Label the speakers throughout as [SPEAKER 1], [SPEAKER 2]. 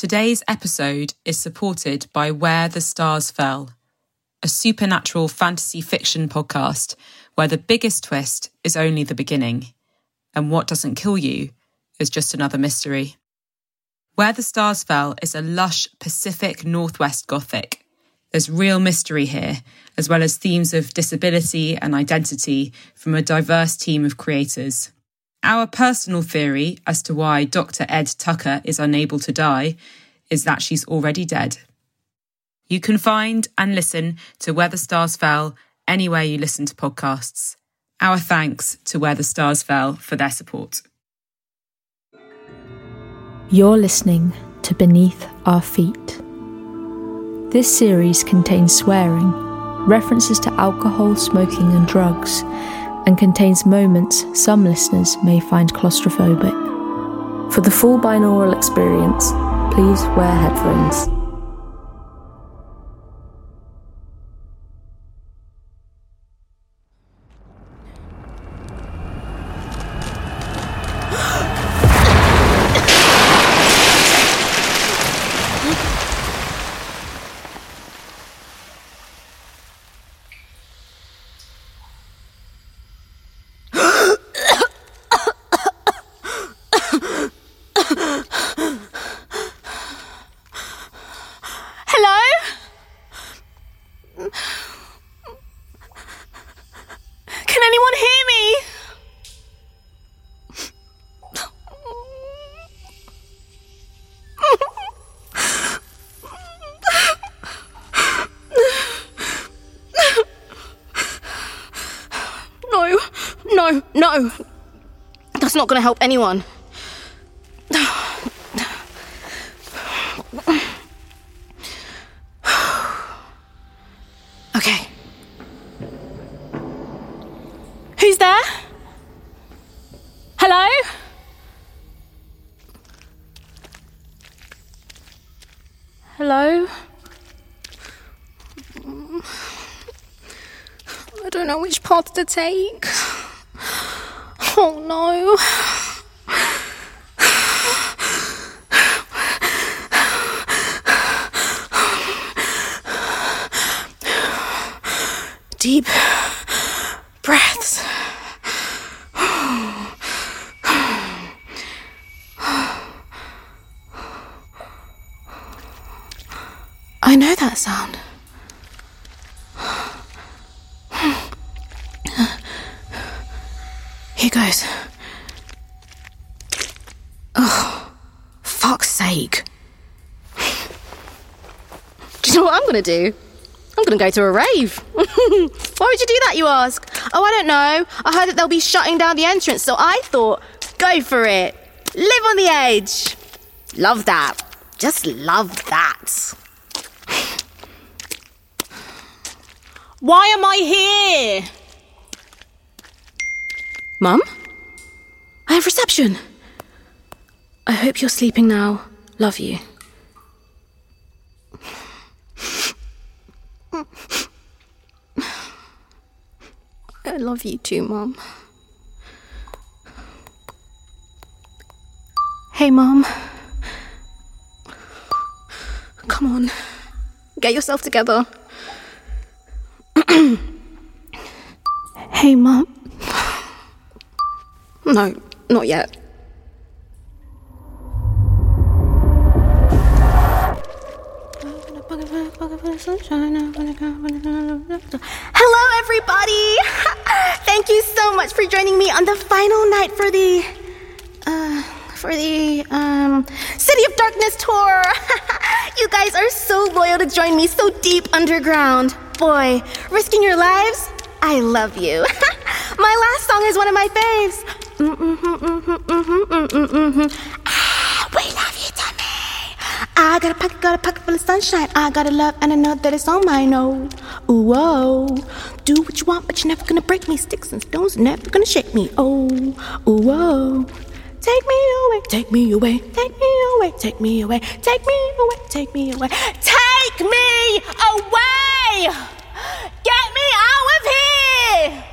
[SPEAKER 1] Today's episode is supported by Where the Stars Fell, a supernatural fantasy fiction podcast where the biggest twist is only the beginning, and what doesn't kill you is just another mystery. Where the Stars Fell is a lush Pacific Northwest Gothic. There's real mystery here, as well as themes of disability and identity from a diverse team of creators. Our personal theory as to why Dr. Ed Tucker is unable to die is that she's already dead. You can find and listen to Where the Stars Fell anywhere you listen to podcasts. Our thanks to Where the Stars Fell for their support.
[SPEAKER 2] You're listening to Beneath Our Feet. This series contains swearing, references to alcohol, smoking, and drugs, and contains moments some listeners may find claustrophobic. For the full binaural experience, please wear headphones.
[SPEAKER 3] No. That's not going to help anyone. Okay. Who's there? Hello? Hello? I don't know which path to take. Oh no. Deep breaths. I know that sound. Here goes. Oh, fuck's sake. Do you know what I'm gonna do? I'm gonna go to a rave. Why would you do that, you ask? Oh, I don't know. I heard that they'll be shutting down the entrance, so I thought, go for it. Live on the edge. Love that. Just love that. Why am I here? Mum? I have reception. I hope you're sleeping now. Love you. I love you too, Mum. Hey, Mum. Come on. Get yourself together. hey, Mum. No, not yet. Hello, everybody! Thank you so much for joining me on the final night for the, uh, for the um, City of Darkness tour. you guys are so loyal to join me so deep underground. Boy, risking your lives, I love you. my last song is one of my faves. Mm-hmm, mm-hmm, mm-hmm, ah, we love you, Tommy. I got a pocket, got a pocket full of sunshine. I got a love, and I know that it's my nose. Ooh, whoa. Do what you want, but you're never gonna break me. Sticks and stones are never gonna shake me. Oh, ooh, whoa. Take me away, take me away, take me away, take me away, take me away, take me away, take me away! Get me out of here!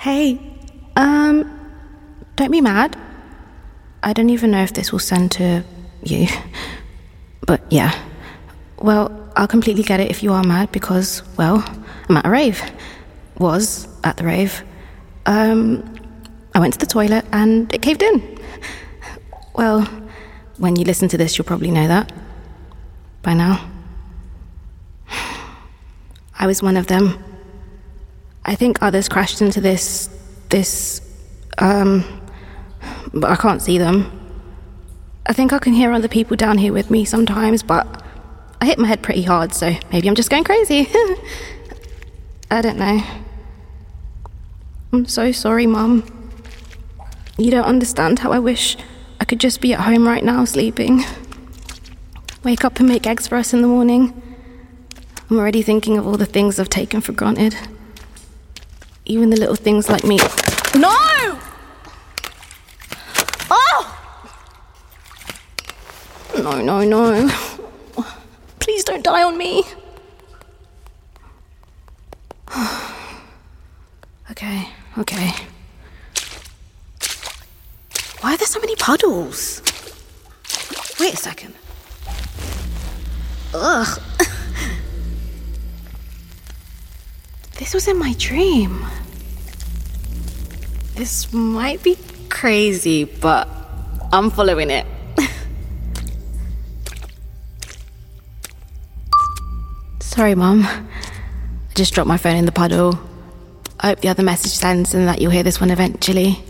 [SPEAKER 3] Hey, um, don't be mad. I don't even know if this will send to you. But yeah. Well, I'll completely get it if you are mad because, well, I'm at a rave. Was at the rave. Um, I went to the toilet and it caved in. Well, when you listen to this, you'll probably know that by now. I was one of them. I think others crashed into this. this. um. but I can't see them. I think I can hear other people down here with me sometimes, but I hit my head pretty hard, so maybe I'm just going crazy. I don't know. I'm so sorry, Mum. You don't understand how I wish I could just be at home right now sleeping. Wake up and make eggs for us in the morning. I'm already thinking of all the things I've taken for granted. Even the little things like me. No! Oh! No, no, no. Please don't die on me. okay, okay. Why are there so many puddles? Wait a second. Ugh. this was in my dream. This might be crazy, but I'm following it. Sorry, Mum. I just dropped my phone in the puddle. I hope the other message sends and that you'll hear this one eventually.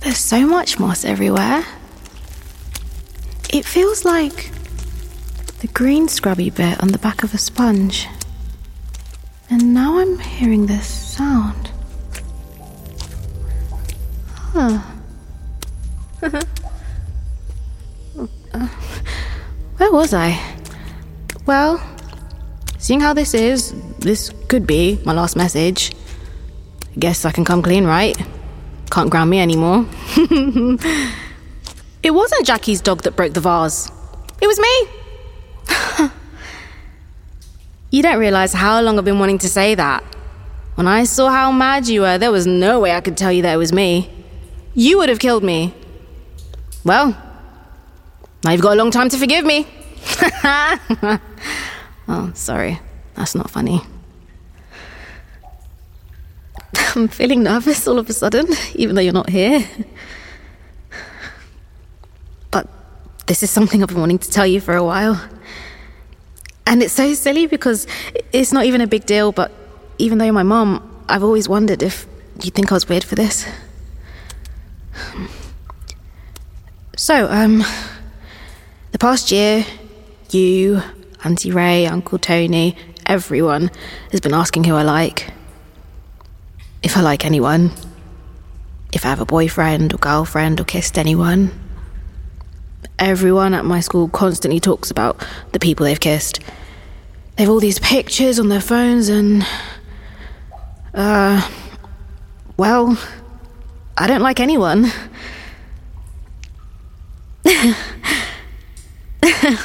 [SPEAKER 3] There's so much moss everywhere. It feels like the green scrubby bit on the back of a sponge. And now I'm hearing this sound. Where was I? Well, seeing how this is, this could be my last message. I guess I can come clean, right? Can't ground me anymore. it wasn't Jackie's dog that broke the vase. It was me. you don't realize how long I've been wanting to say that. When I saw how mad you were, there was no way I could tell you that it was me. You would have killed me. Well, now you've got a long time to forgive me. oh, sorry. That's not funny. I'm feeling nervous all of a sudden, even though you're not here. But this is something I've been wanting to tell you for a while. And it's so silly because it's not even a big deal, but even though you're my mom, I've always wondered if you'd think I was weird for this. So, um, the past year, you, Auntie Ray, Uncle Tony, everyone has been asking who I like. If I like anyone. If I have a boyfriend or girlfriend or kissed anyone. Everyone at my school constantly talks about the people they've kissed. They've all these pictures on their phones and. Uh. Well, I don't like anyone.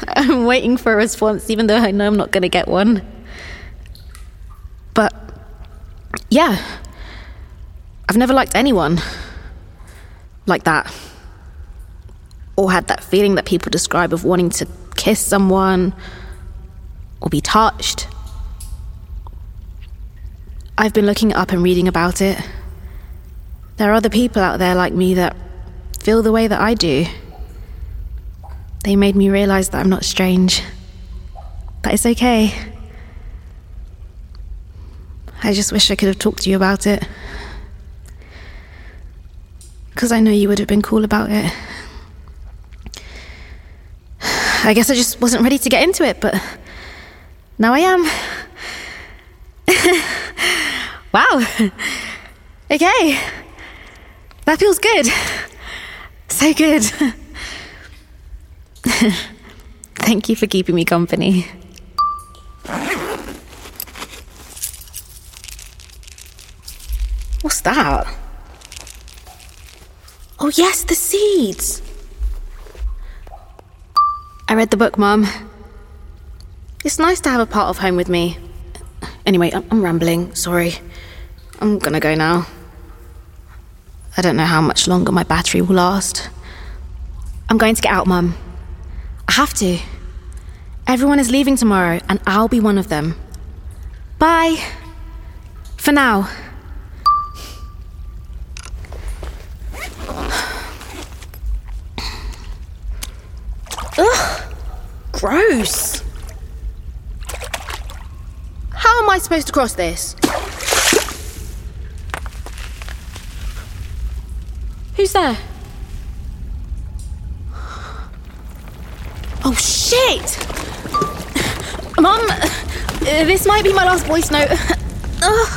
[SPEAKER 3] I'm waiting for a response, even though I know I'm not going to get one. But, yeah, I've never liked anyone like that. Or had that feeling that people describe of wanting to kiss someone or be touched. I've been looking up and reading about it. There are other people out there like me that feel the way that I do. They made me realize that I'm not strange. That it's okay. I just wish I could have talked to you about it. Because I know you would have been cool about it. I guess I just wasn't ready to get into it, but now I am. wow. Okay. That feels good. So good. Thank you for keeping me company. What's that? Oh, yes, the seeds. I read the book, Mum. It's nice to have a part of home with me. Anyway, I'm, I'm rambling. Sorry. I'm gonna go now. I don't know how much longer my battery will last. I'm going to get out, Mum. I have to. Everyone is leaving tomorrow, and I'll be one of them. Bye. For now. Ugh. Gross. How am I supposed to cross this? Who's there? Oh shit! Mum, this might be my last voice note. Ugh.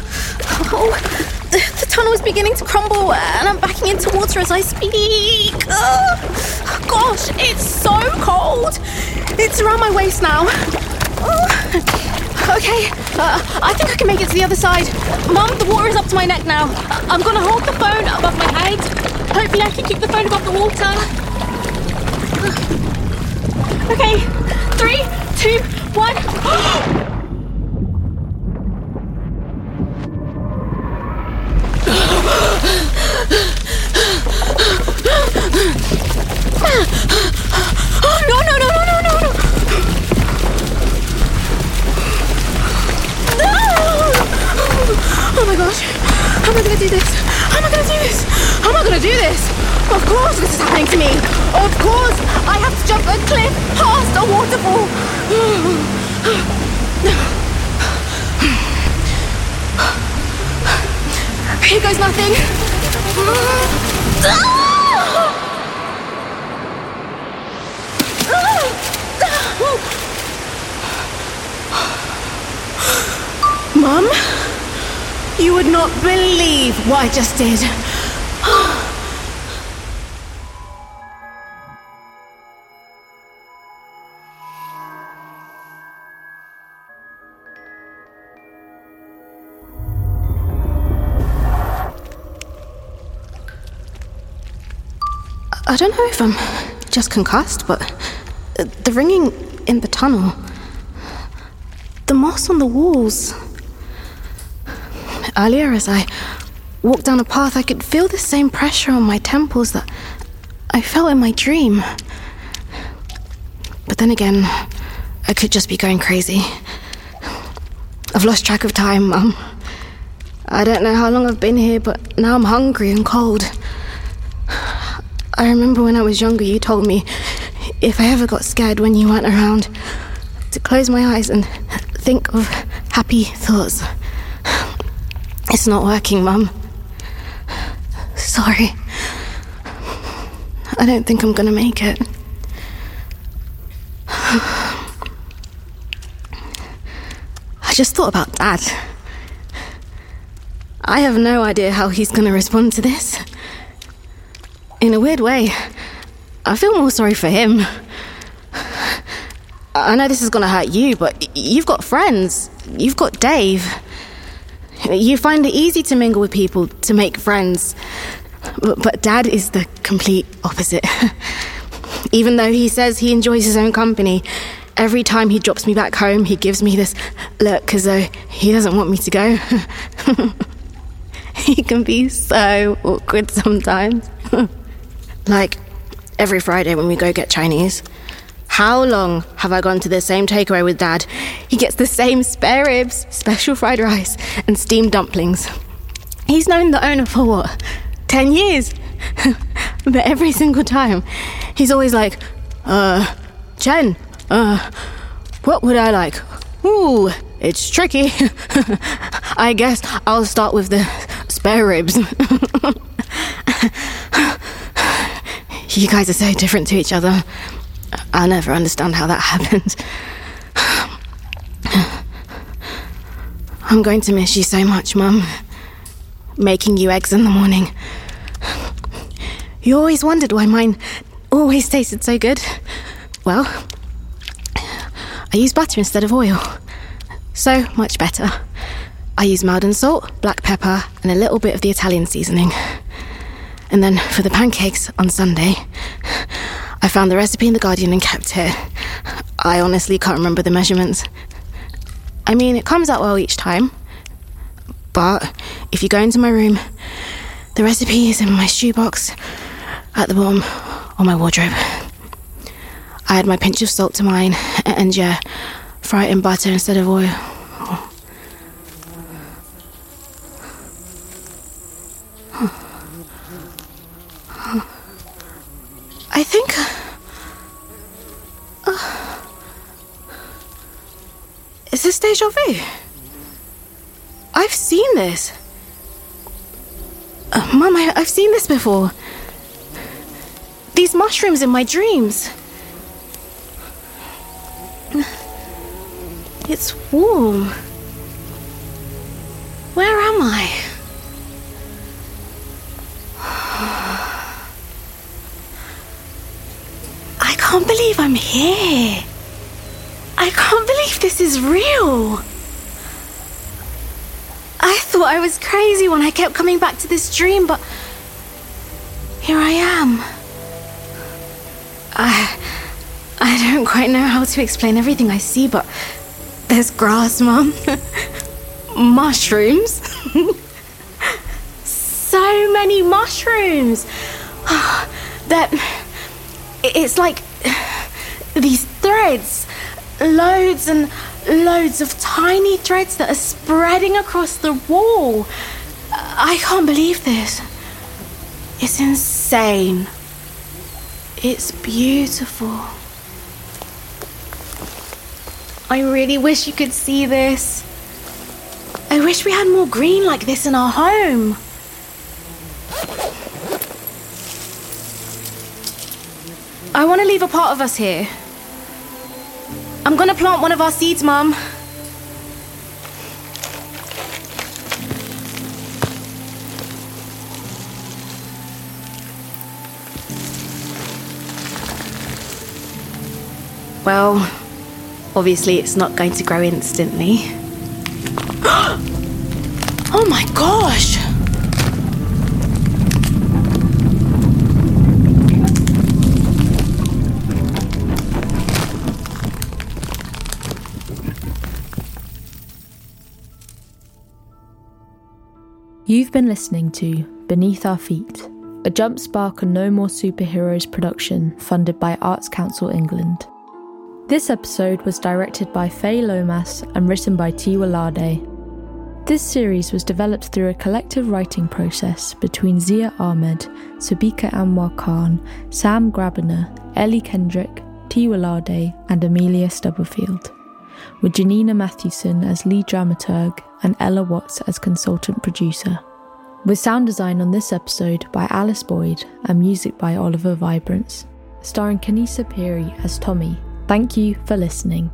[SPEAKER 3] oh, the, tunnel is beginning to crumble and I'm backing into water as I speak. Ugh. Gosh, it's so cold. It's around my waist now. Ugh. Okay, uh, I think I can make it to the other side. Mum, the water is up to my neck now. I'm gonna hold the phone above my head. Hopefully, I can keep the phone above the water. Okay, three, two, one. Oh, no, no, no, no, no, no, no. No! Oh my gosh. How am I gonna do this? How am I gonna do this? Do this? Of course this is happening to me. Of course I have to jump a cliff past a waterfall. Here goes nothing. Mum, you would not believe what I just did. I don't know if I'm just concussed, but uh, the ringing in the tunnel, the moss on the walls. Earlier, as I walked down a path, I could feel the same pressure on my temples that I felt in my dream. But then again, I could just be going crazy. I've lost track of time, Mum. I don't know how long I've been here, but now I'm hungry and cold. I remember when I was younger, you told me if I ever got scared when you weren't around, to close my eyes and think of happy thoughts. It's not working, Mum. Sorry. I don't think I'm gonna make it. I just thought about Dad. I have no idea how he's gonna respond to this. In a weird way, I feel more sorry for him. I know this is gonna hurt you, but you've got friends. You've got Dave. You find it easy to mingle with people, to make friends. But, but Dad is the complete opposite. Even though he says he enjoys his own company, every time he drops me back home, he gives me this look as though he doesn't want me to go. he can be so awkward sometimes. like every Friday when we go get Chinese. How long have I gone to the same takeaway with Dad? He gets the same spare ribs, special fried rice, and steamed dumplings. He's known the owner for what? 10 years? but every single time, he's always like, uh, Chen, uh, what would I like? Ooh, it's tricky. I guess I'll start with the spare ribs. you guys are so different to each other. I'll never understand how that happened. I'm going to miss you so much, Mum. Making you eggs in the morning. You always wondered why mine always tasted so good. Well, I use butter instead of oil. So much better. I use Maldon salt, black pepper, and a little bit of the Italian seasoning. And then for the pancakes on Sunday, I found the recipe in The Guardian and kept it. I honestly can't remember the measurements. I mean, it comes out well each time. But if you go into my room The recipe is in my shoebox at the bottom of my wardrobe. I add my pinch of salt to mine, and yeah, fry it in butter instead of oil. I think. Uh, is this deja vu? I've seen this. Uh, Mum, I, I've seen this before. These mushrooms in my dreams. It's warm. Where am I? Believe I'm here. I can't believe this is real. I thought I was crazy when I kept coming back to this dream, but here I am. I I don't quite know how to explain everything I see, but there's grass, Mum. mushrooms. so many mushrooms. that it's like these threads, loads and loads of tiny threads that are spreading across the wall. I can't believe this. It's insane. It's beautiful. I really wish you could see this. I wish we had more green like this in our home. I want to leave a part of us here. I'm gonna plant one of our seeds, Mum. Well, obviously it's not going to grow instantly. oh my gosh!
[SPEAKER 2] You've been listening to Beneath Our Feet, a Jump Spark and No More Superheroes production funded by Arts Council England. This episode was directed by Fay Lomas and written by Lade. This series was developed through a collective writing process between Zia Ahmed, Subika Anwar Khan, Sam Grabiner, Ellie Kendrick, Lade, and Amelia Stubberfield, with Janina Matthewson as lead dramaturg and Ella Watts as consultant producer. With sound design on this episode by Alice Boyd and music by Oliver Vibrans, starring Nkhanise Phiri as Tommy. Thank you for listening.